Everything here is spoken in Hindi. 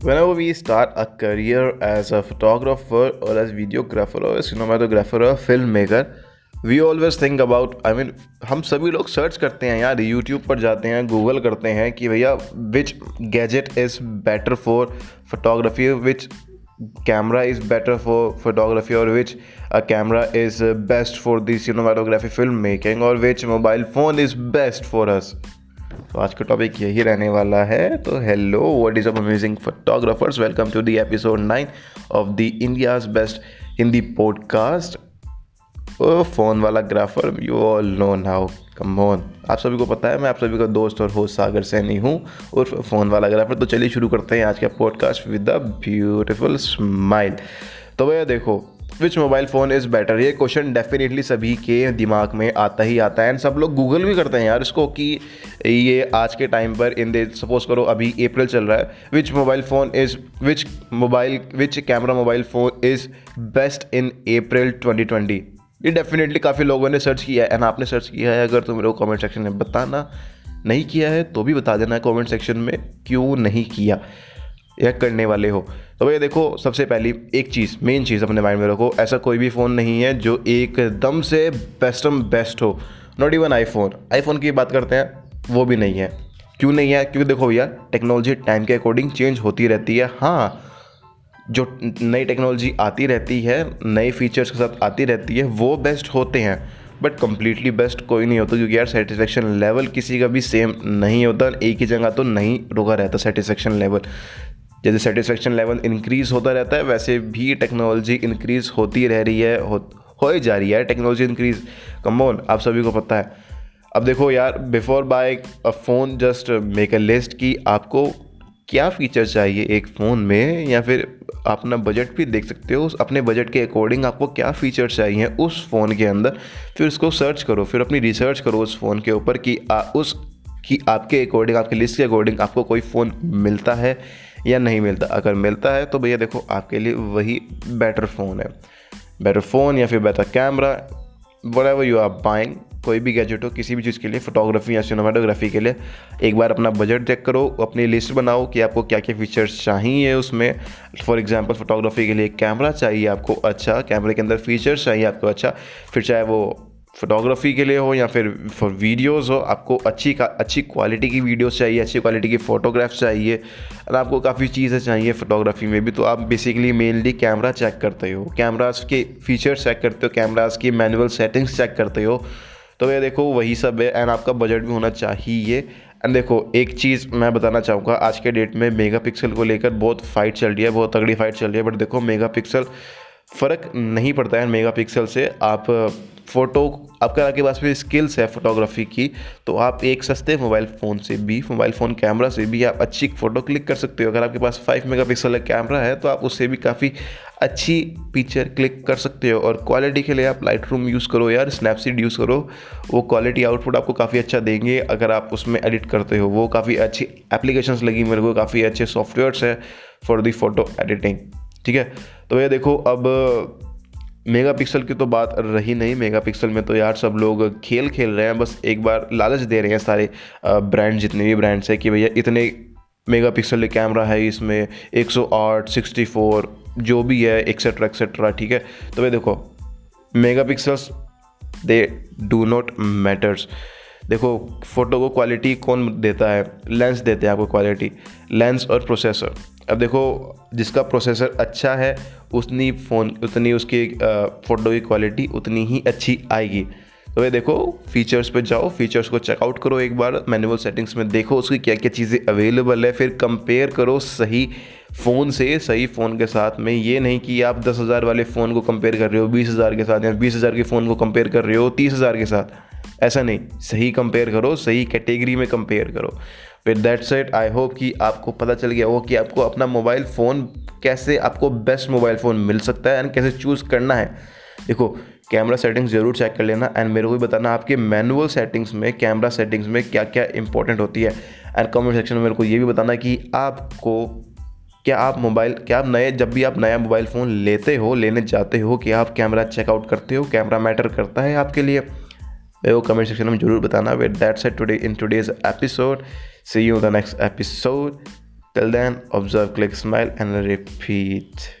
Whenever we start a career as a photographer or as videographer or as cinematographer or filmmaker, we always think about I mean हम सभी लोग सर्च करते हैं यार यूट्यूब पर जाते हैं गूगल करते हैं कि भैया which gadget is better for photography which camera is better for photography और which a camera is best for the cinematography film making और which mobile phone is best for us तो आज का टॉपिक यही रहने वाला है। तो hello what is up amazing photographers welcome to the episode nine of the India's best Hindi podcast phone वाला grapher you all know now come on आप सभी को पता है, मैं आप सभी का दोस्त और होस्ट सागर सैनी हूँ। और फ़ोन वाला ग्राफर तो चलिए शुरू करते हैं आज का podcast with the beautiful smile तो भैया देखो which mobile phone is better ये क्वेश्चन डेफिनेटली सभी के दिमाग में आता ही आता है। एंड सब लोग गूगल भी करते हैं यार इसको कि ये आज के टाइम पर इन दे सपोज़ करो अभी अप्रैल चल रहा है। Which mobile phone is which mobile which camera mobile phone is best in April 2020 ये डेफिनेटली काफ़ी लोगों ने सर्च किया है। एंड आपने सर्च किया है अगर तो मेरे को कमेंट सेक्शन में बताना। नहीं किया है तो भी बता देना कमेंट सेक्शन में क्यों नहीं किया। या करने वाले हो। तो भैया देखो, सबसे पहली एक चीज़ मेन चीज़ अपने माइंड में रखो, ऐसा कोई भी फ़ोन नहीं है जो एकदम से बेस्टम बेस्ट हो। नॉट इवन आईफोन आईफोन की बात करते हैं, वो भी नहीं है। क्यों नहीं है? क्योंकि देखो भैया टेक्नोलॉजी टाइम के अकॉर्डिंग चेंज होती रहती है। हाँ जो नई टेक्नोलॉजी आती रहती है, नए फीचर्स के साथ आती रहती है, वो बेस्ट होते हैं। बट कम्प्लीटली बेस्ट कोई नहीं होता, क्योंकि यार सेटिस्फेक्शन लेवल किसी का भी सेम नहीं होता, एक ही जगह तो नहीं रुका रहता सेटिस्फेक्शन लेवल जैसे सेटिस्फेक्शन लेवल इंक्रीज़ होता रहता है वैसे भी टेक्नोलॉजी इंक्रीज़ होती रह रही है हो, हो ही जा रही है। टेक्नोलॉजी इंक्रीज़ कमोन आप सभी को पता है। अब देखो यार before buy a phone just make a list कि आपको क्या फ़ीचर चाहिए एक फ़ोन में या फिर अपना बजट भी देख सकते हो उस अपने बजट के अकॉर्डिंग आपको क्या फ़ीचर चाहिए उस फ़ोन के अंदर। फिर उसको सर्च करो फिर अपनी रिसर्च करो उस फ़ोन के ऊपर कि आ, उस कि आपके अकॉर्डिंग आपके लिस्ट के अकॉर्डिंग आपको कोई फ़ोन मिलता है या नहीं मिलता। अगर मिलता है तो भैया देखो, आपके लिए वही बेटर फ़ोन है। बेटर फ़ोन या फिर better camera whatever you are buying कोई भी गैजेट हो, किसी भी चीज़ के लिए फोटोग्राफी या सिनेमाटोग्राफी के लिए, एक बार अपना बजट चेक करो, अपनी लिस्ट बनाओ कि आपको क्या क्या फीचर्स चाहिए उसमें। फॉर एग्जांपल फोटोग्राफी के लिए कैमरा चाहिए आपको अच्छा कैमरे के अंदर फीचर्स चाहिए आपको अच्छा फिर चाहे वो फोटोग्राफी के लिए हो या फिर फॉर वीडियोस हो, आपको अच्छी अच्छी क्वालिटी की वीडियोस चाहिए, अच्छी क्वालिटी की फ़ोटोग्राफ्स चाहिए, और आपको काफ़ी चीज़ें चाहिए फ़ोटोग्राफी में भी। तो आप बेसिकली मेनली कैमरा चेक करते हो कैमराज के फीचर्स चेक करते हो कैमराज की मैनुअल सेटिंग्स चेक करते हो। तो ये देखो, वही सब है एंड आपका बजट भी होना चाहिए। एंड देखो, एक चीज़ मैं बताना चाहूँगा, आज के डेट में मेगा को लेकर बहुत फाइट चल रही है, बहुत तगड़ी फाइट चल रही है बट देखो मेगा फ़र्क नहीं पड़ता है मेगा पिक्सल से। आप फ़ोटो, आपका आपके पास भी स्किल्स है फोटोग्राफी की तो आप एक सस्ते मोबाइल फ़ोन से भी मोबाइल फ़ोन कैमरा से भी आप अच्छी फ़ोटो क्लिक कर सकते हो। अगर आपके पास फाइव मेगा पिक्सल का कैमरा है तो आप उससे भी काफ़ी अच्छी पिक्चर क्लिक कर सकते हो। और क्वालिटी के लिए आप लाइट रूम यूज़ करो यार स्नैपसीड यूज़ करो, वो क्वालिटी आउटपुट आपको काफ़ी अच्छा देंगे। अगर आप उसमें एडिट करते हो, वो काफ़ी अच्छी एप्लीकेशंस लगी मेरे को, काफ़ी अच्छे सॉफ्टवेयर्स है फॉर दी फ़ोटो एडिटिंग ठीक है? तो भैया देखो अब मेगा पिक्सल की तो बात रही नहीं। मेगा पिक्सल में तो यार सब लोग खेल खेल रहे हैं बस एक बार लालच दे रहे हैं सारे ब्रांड जितने भी ब्रांड्स हैं कि भैया इतने मेगा पिक्सल कैमरा है इसमें 108, 64 जो भी है एक्सेट्रा एक्सेट्रा ठीक है? तो भाई देखो megapixels they do not matters देखो फ़ोटो को क्वालिटी कौन देता है? लेंस देते हैं आपको क्वालिटी लेंस और प्रोसेसर अब देखो, जिसका प्रोसेसर अच्छा है उतनी फ़ोन उतनी उसकी फ़ोटो की क्वालिटी उतनी ही अच्छी आएगी। तो ये देखो फीचर्स पे जाओ फीचर्स को चेकआउट करो एक बार मैनुअल सेटिंग्स में देखो उसकी क्या क्या चीज़ें अवेलेबल है, फिर कंपेयर करो सही फ़ोन से, सही फ़ोन के साथ में। ये नहीं कि आप दस हज़ार वाले फ़ोन को कंपेयर कर रहे हो, बीस हज़ार के साथ या बीस हज़ार के फ़ोन को कंपेयर कर रहे हो, तीस हज़ार के साथ। ऐसा नहीं, सही कंपेयर करो, सही कैटेगरी में कंपेयर करो। फिर दैट सेट आई होप कि आपको पता चल गया हो कि आपको अपना मोबाइल फ़ोन कैसे आपको बेस्ट मोबाइल फ़ोन मिल सकता है एंड कैसे चूज़ करना है। देखो कैमरा सेटिंग्स ज़रूर चेक कर लेना एंड मेरे को भी बताना आपके मैनुअल सेटिंग्स में कैमरा सेटिंग्स में क्या क्या इंपॉर्टेंट होती है। एंड कमेंट सेक्शन में मेरे को ये भी बताना कि आपको क्या आप मोबाइल क्या आप नए, जब भी आप नया मोबाइल फ़ोन लेते हो, लेने जाते हो कि आप कैमरा चेकआउट करते हो कैमरा मैटर करता है आपके लिए, मेरे को कमेंट सेक्शन में ज़रूर बताना। With that's it today in today's episode See you in the next episode. Till then, observe, click, smile, and repeat.